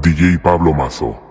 DJ Pablo Mazo.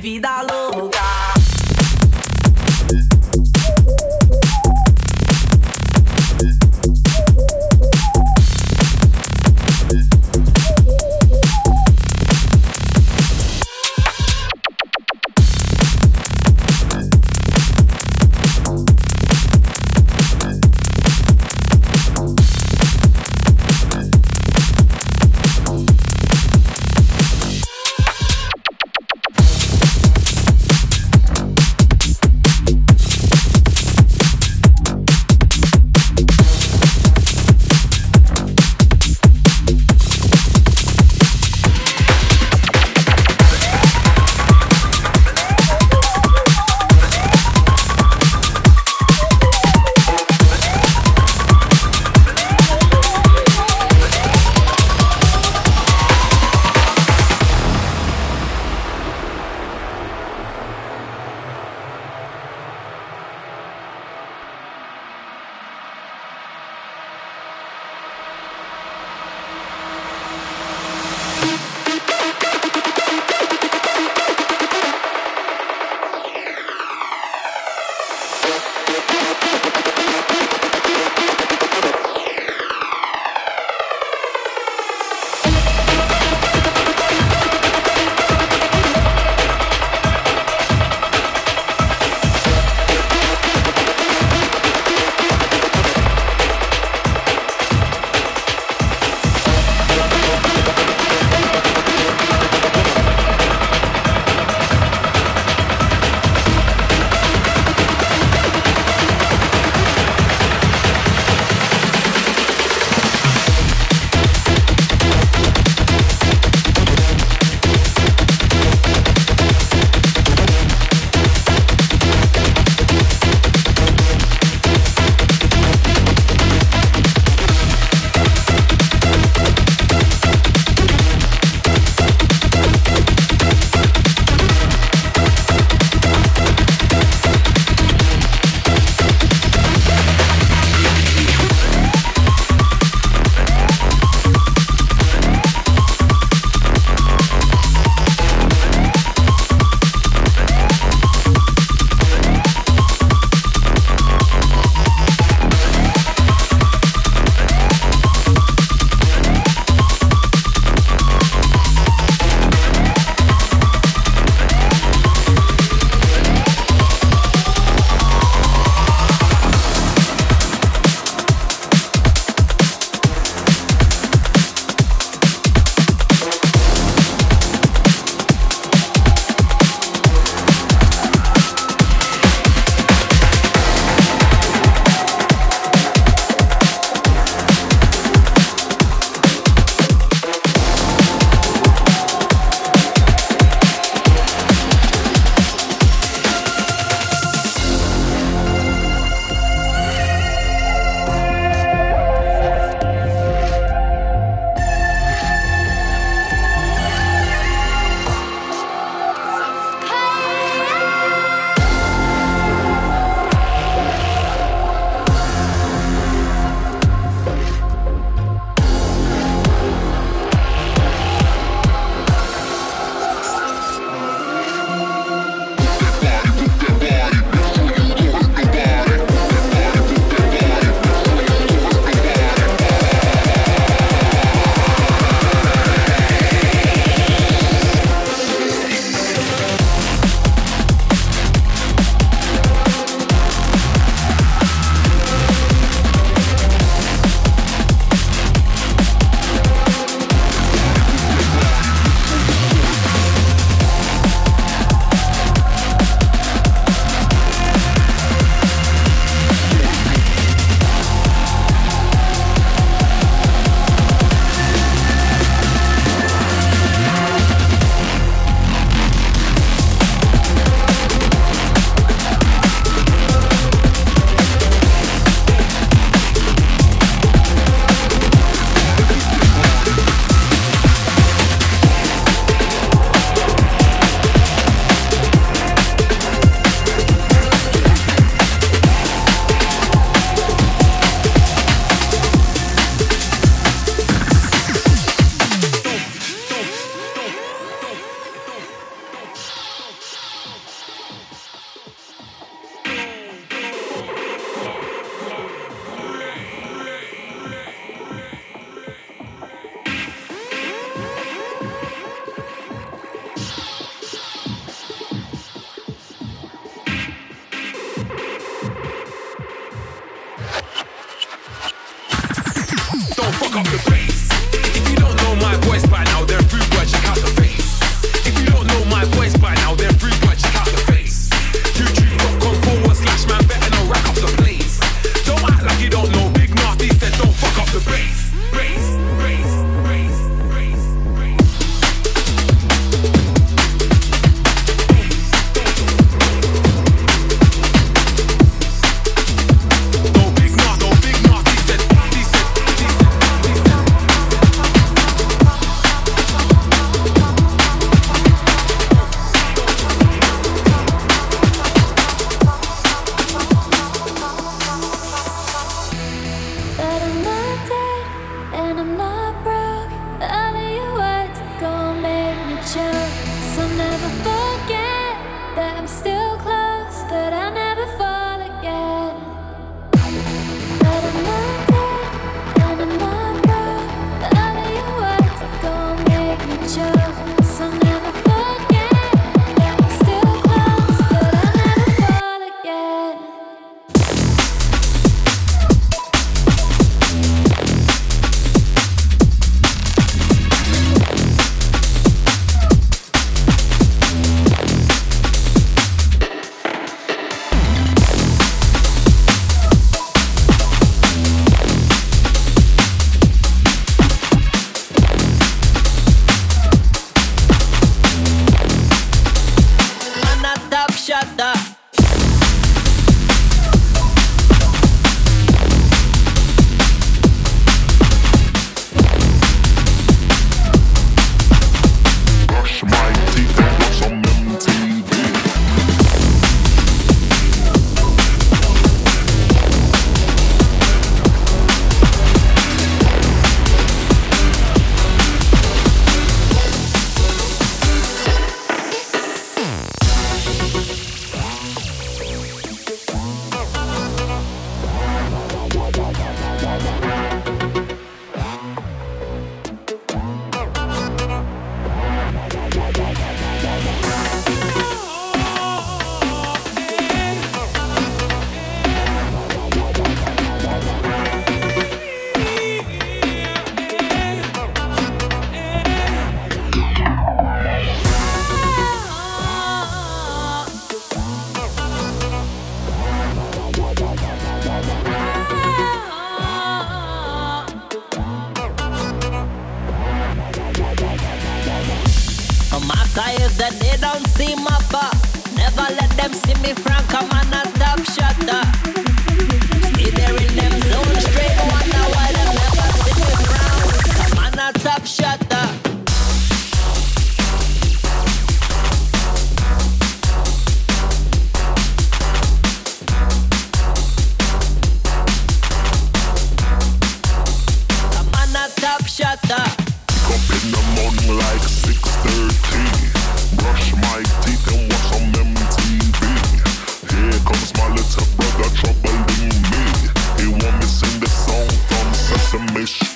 Vida louca.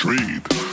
Street.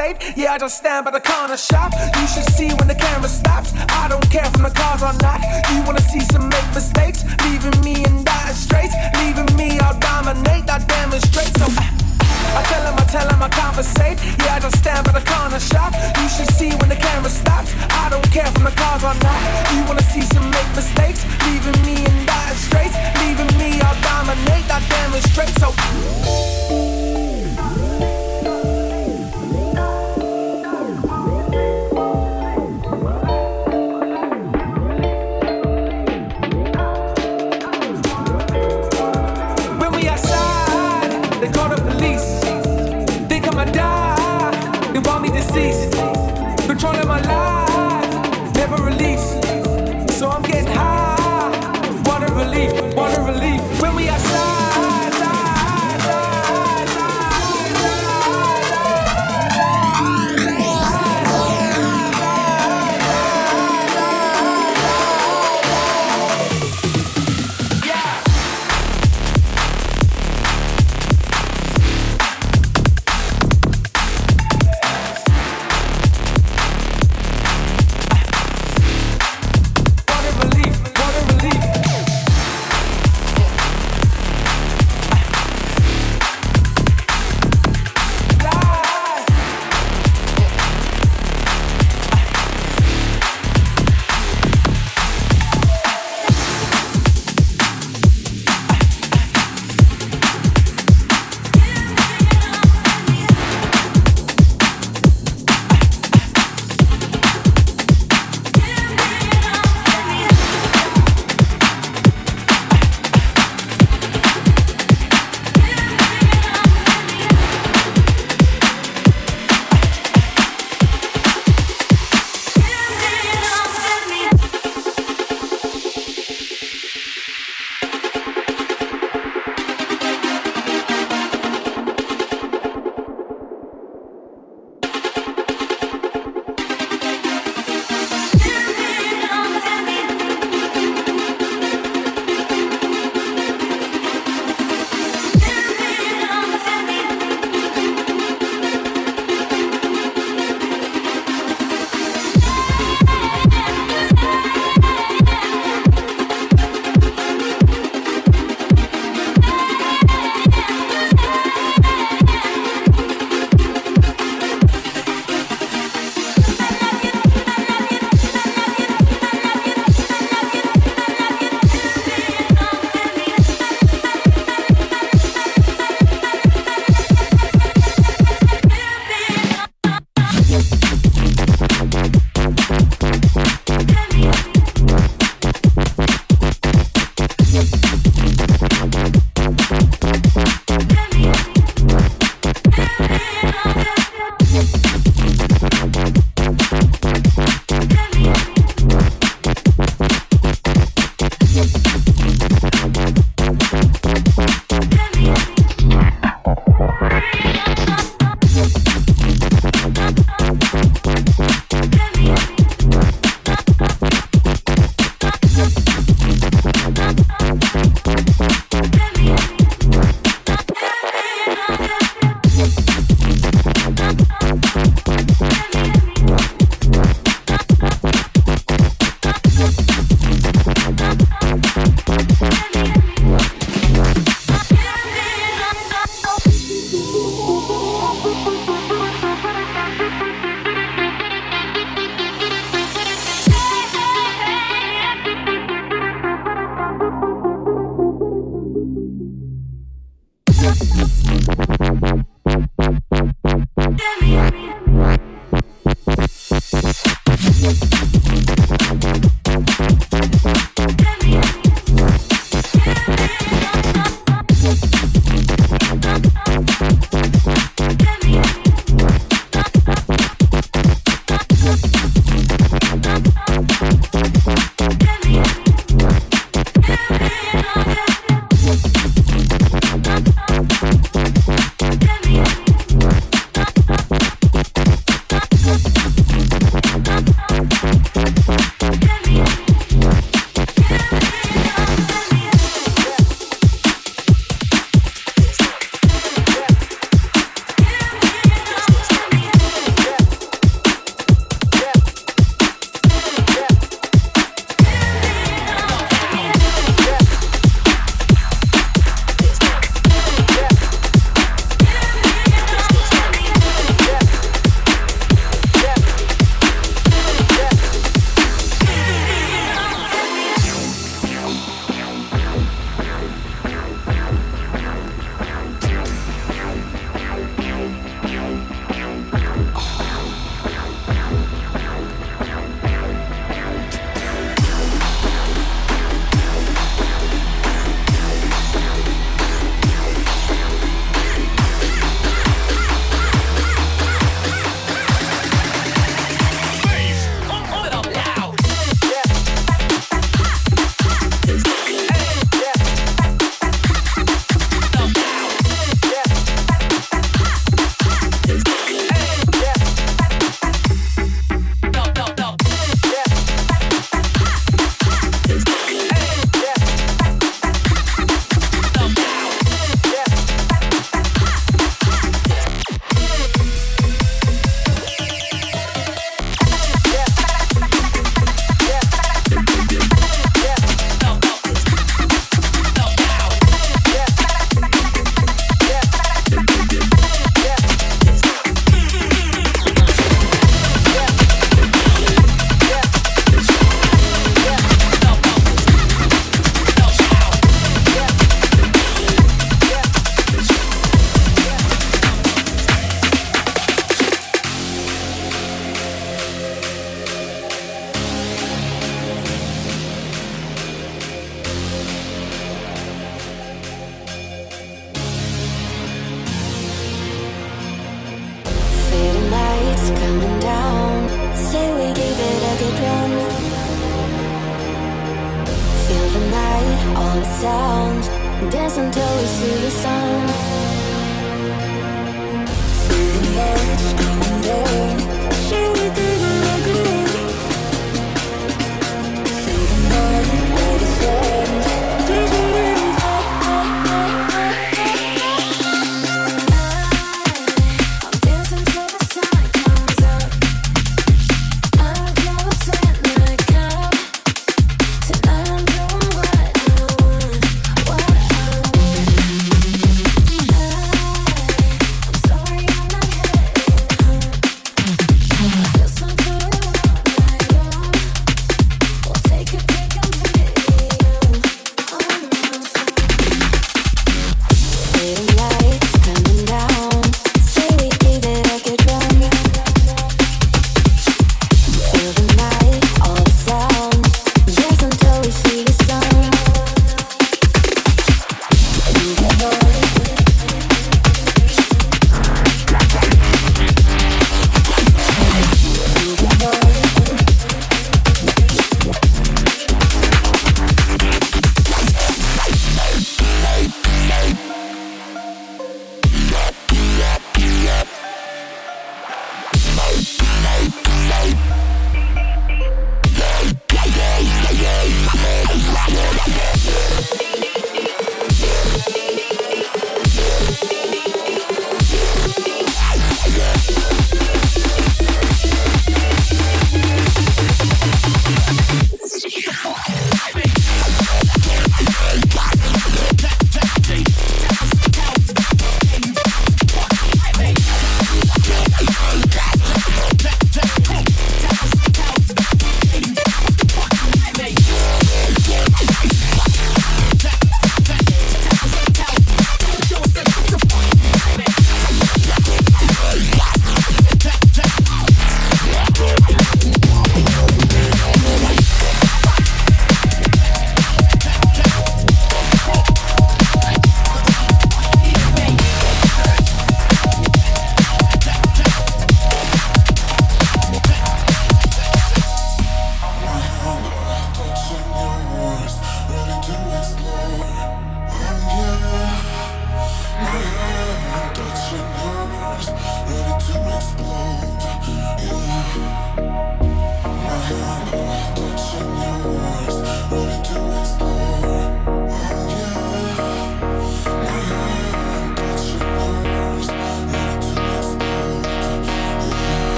Conversate. Yeah, I just stand by the corner shop. You should see when the camera stops. I don't care if the cars or not. You wanna see some make mistakes, leaving me in dire straits, leaving me I'll dominate. I demonstrate. So. I tell him, I tell him, I conversate. Yeah, I just stand by the corner shop. You should see when the camera stops. I don't care if the cars or not. You wanna see some make mistakes, leaving me in dire straits, leaving me I'll dominate. I demonstrate. So.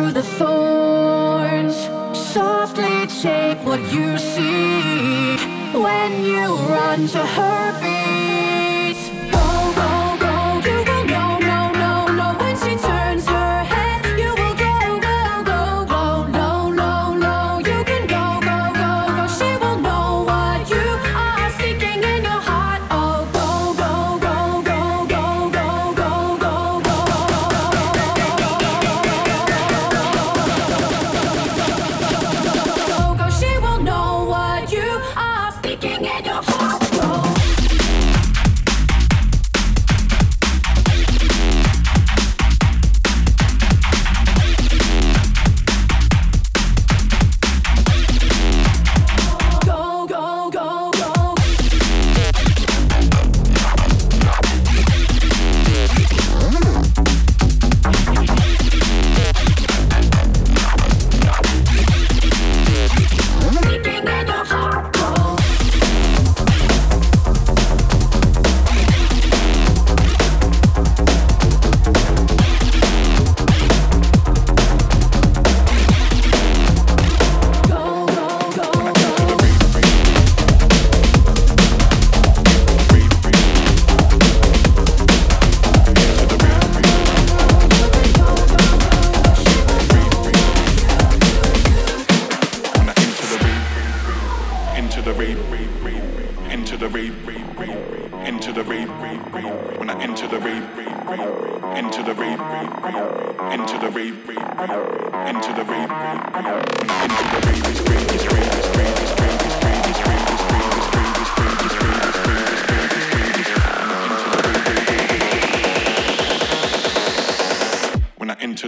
through the thorns. Softly take what you see when you run to her beat.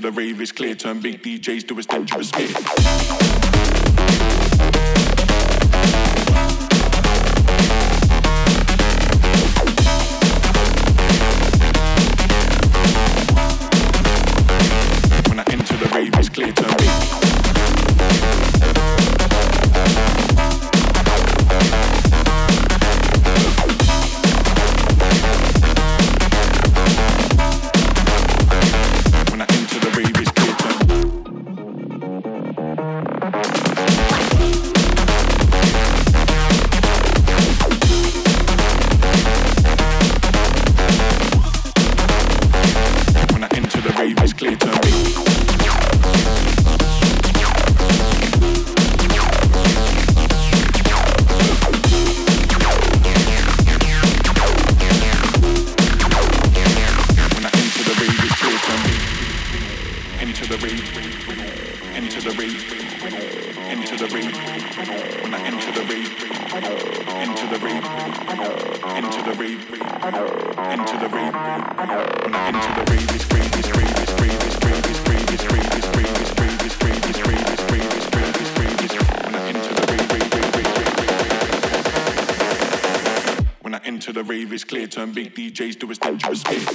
the rave is clear. Turn big DJs to a dangerous bit. and big DJs do a stench respect.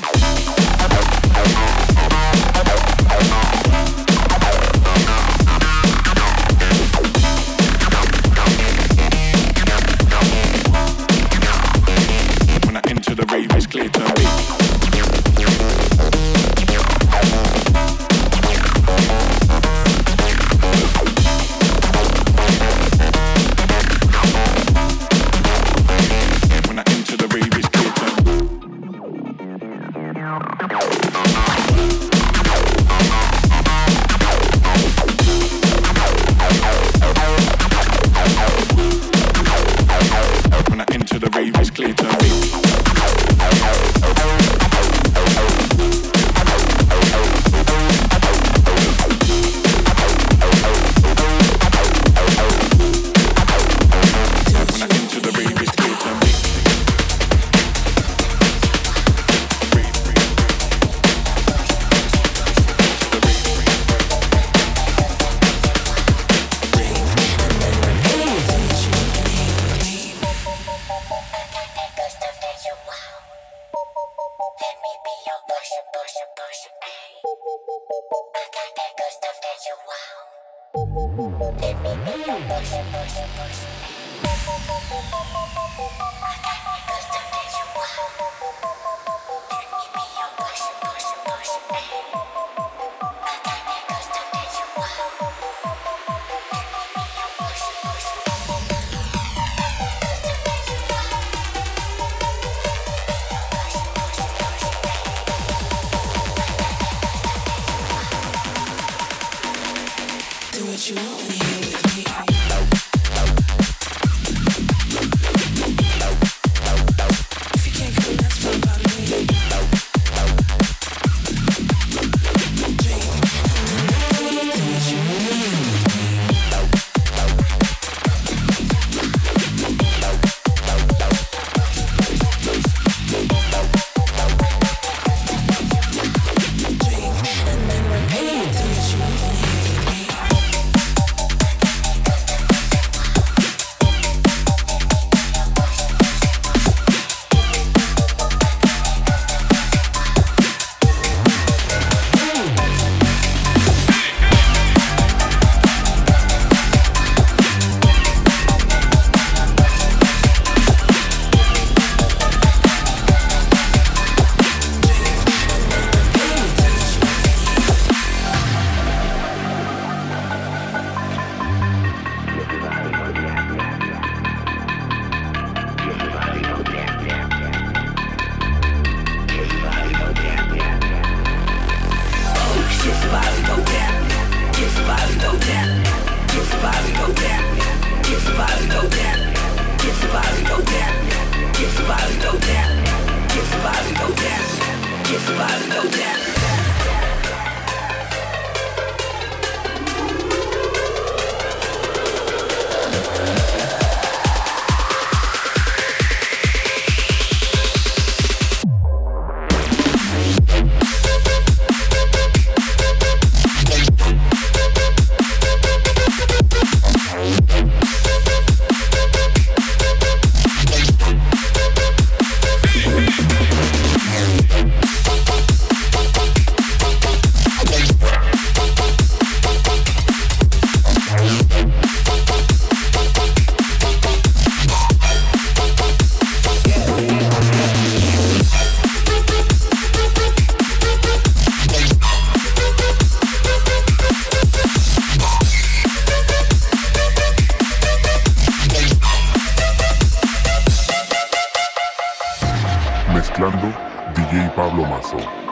DJ Pablo Mazo.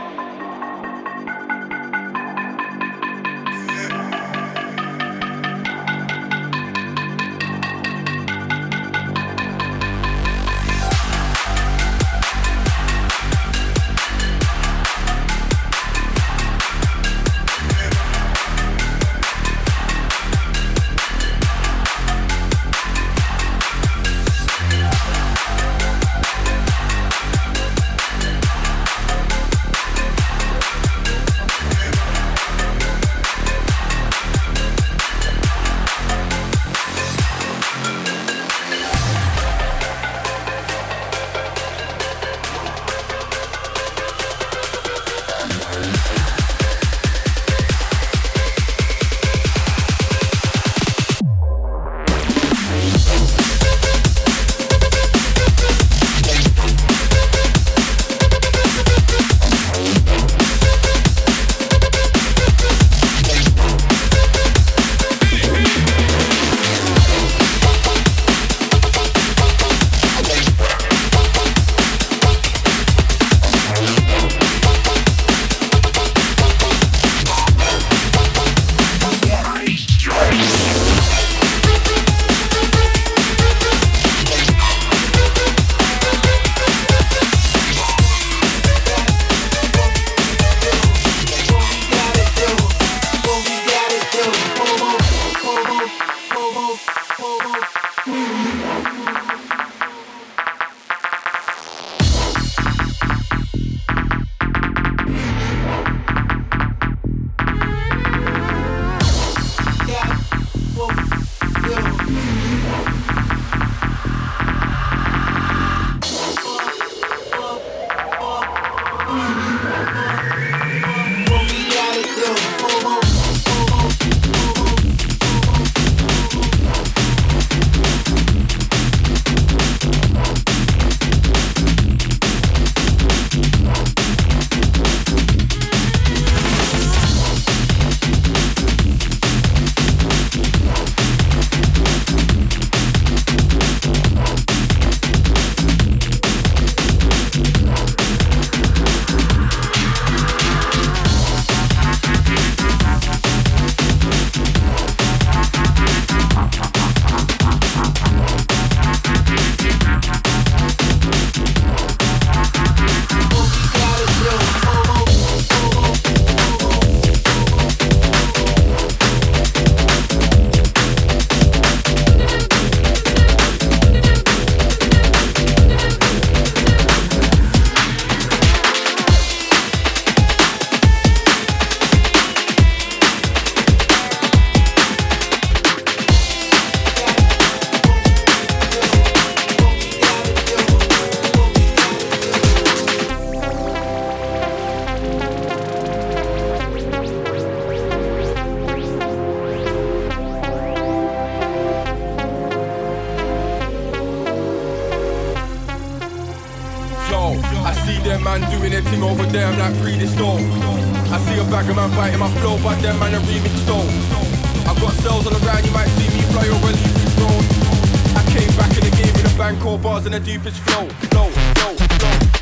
Bangkok bars in the deepest flow. No, no, no.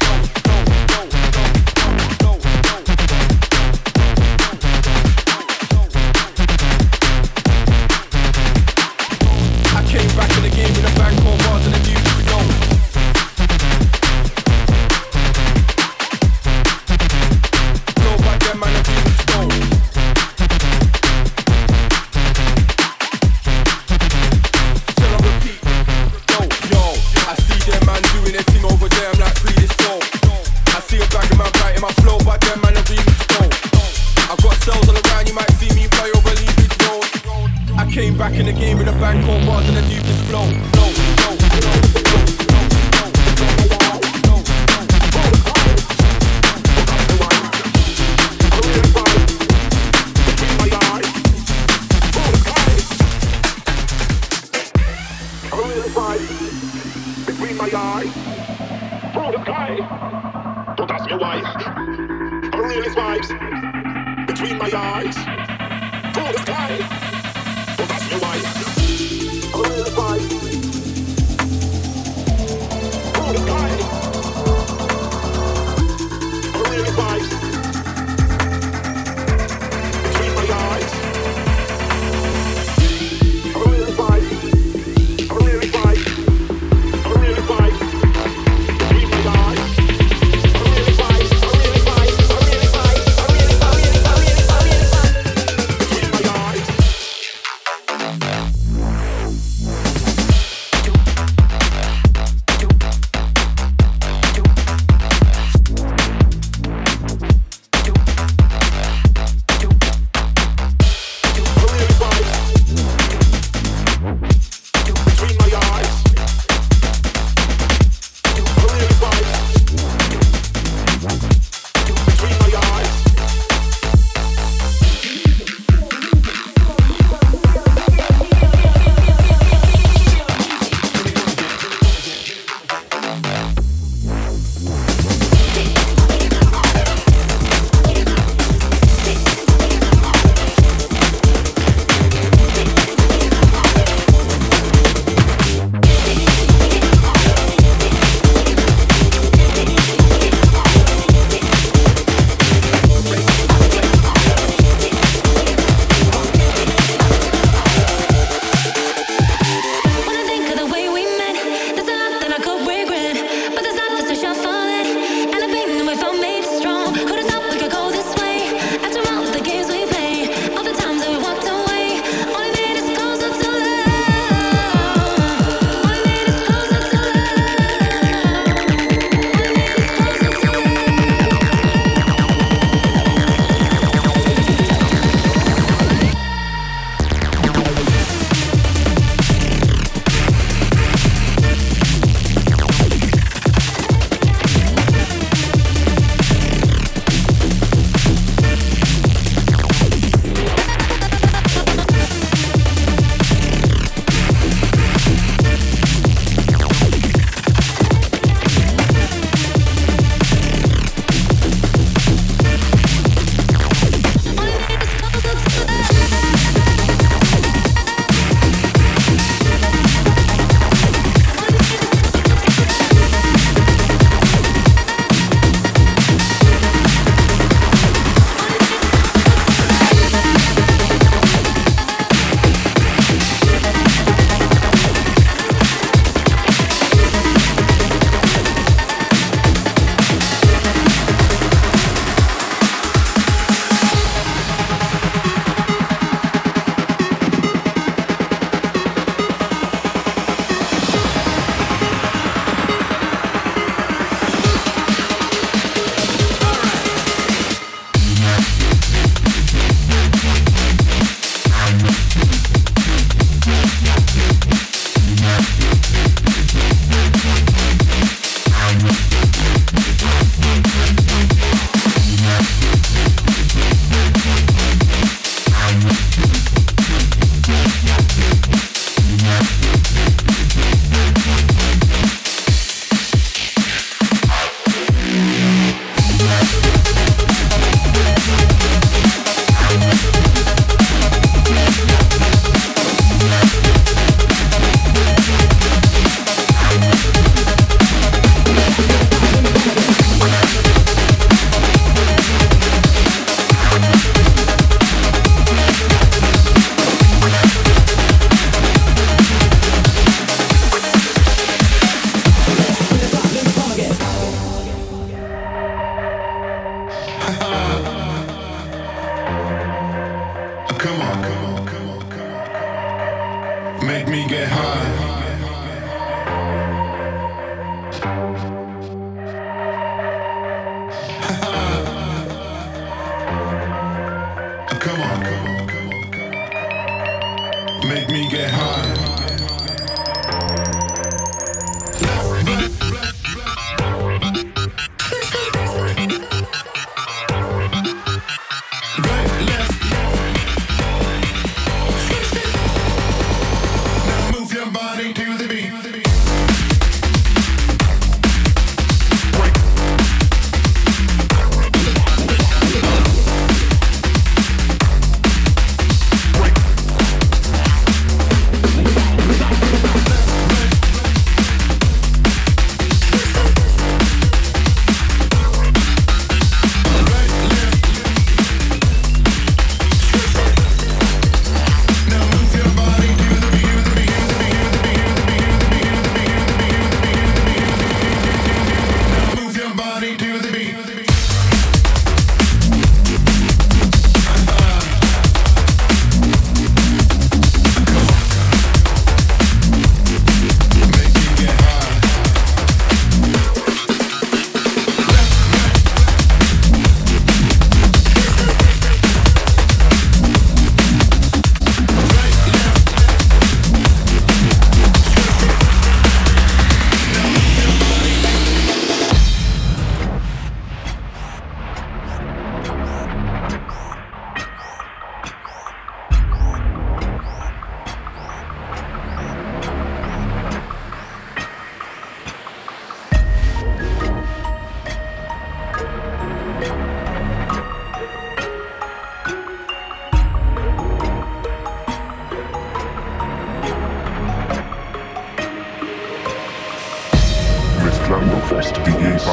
make me get high.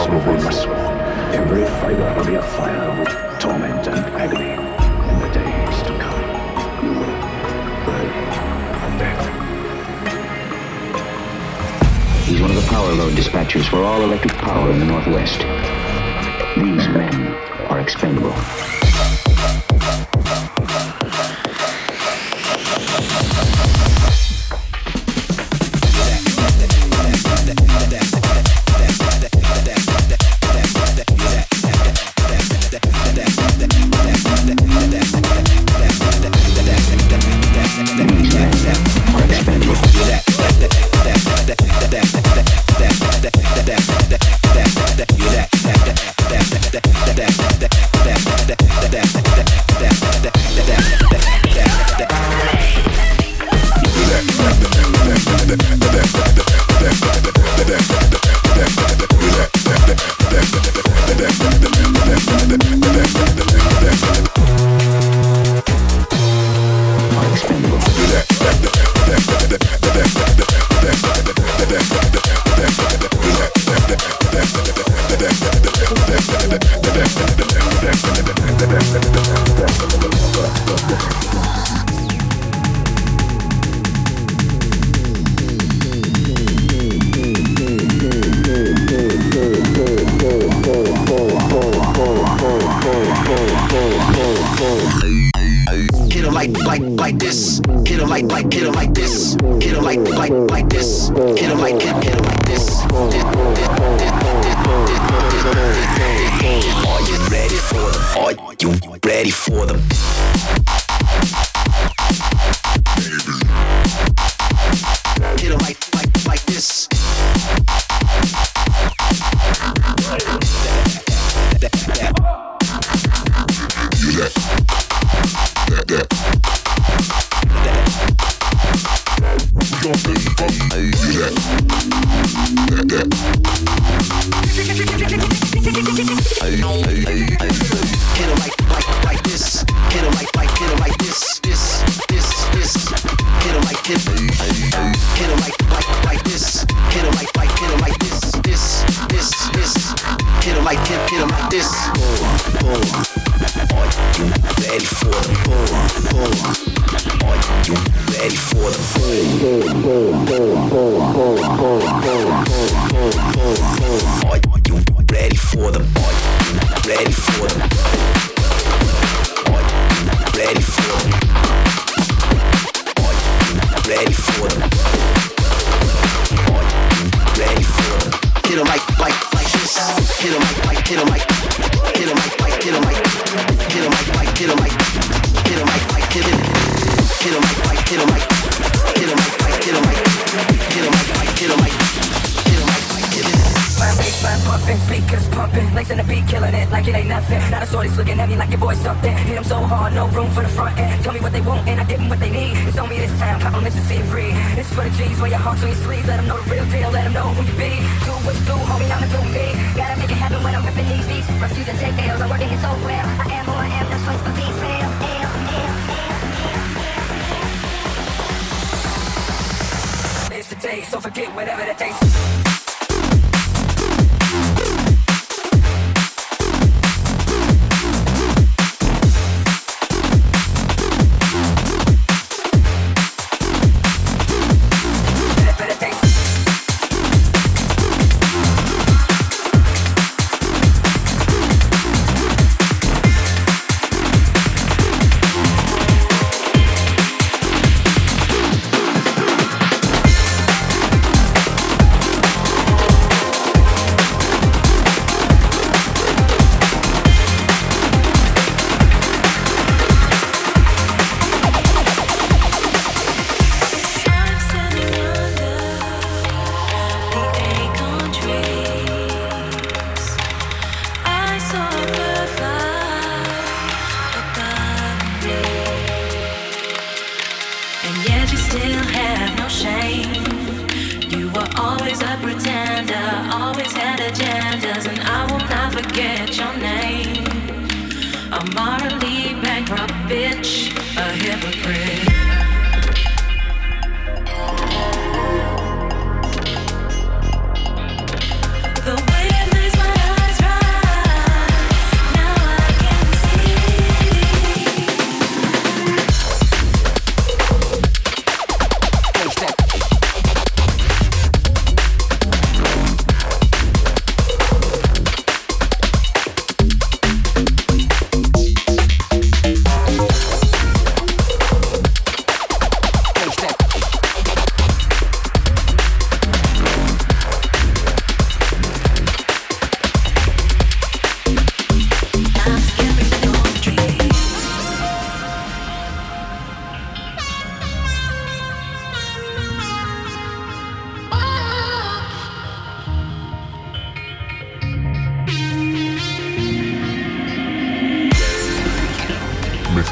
Every fiber will be fire with torment and agony in the days to come. You will burn on death. He's one of the power load dispatchers for all electric power in the Northwest. These men are expendable.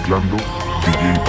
mezclando DJ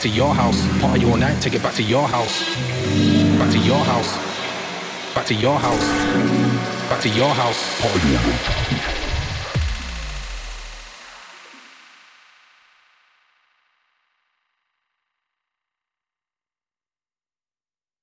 Back to your house. Party all night, take it back to your house. Back to your house. Back to your house. Back to your house. Party.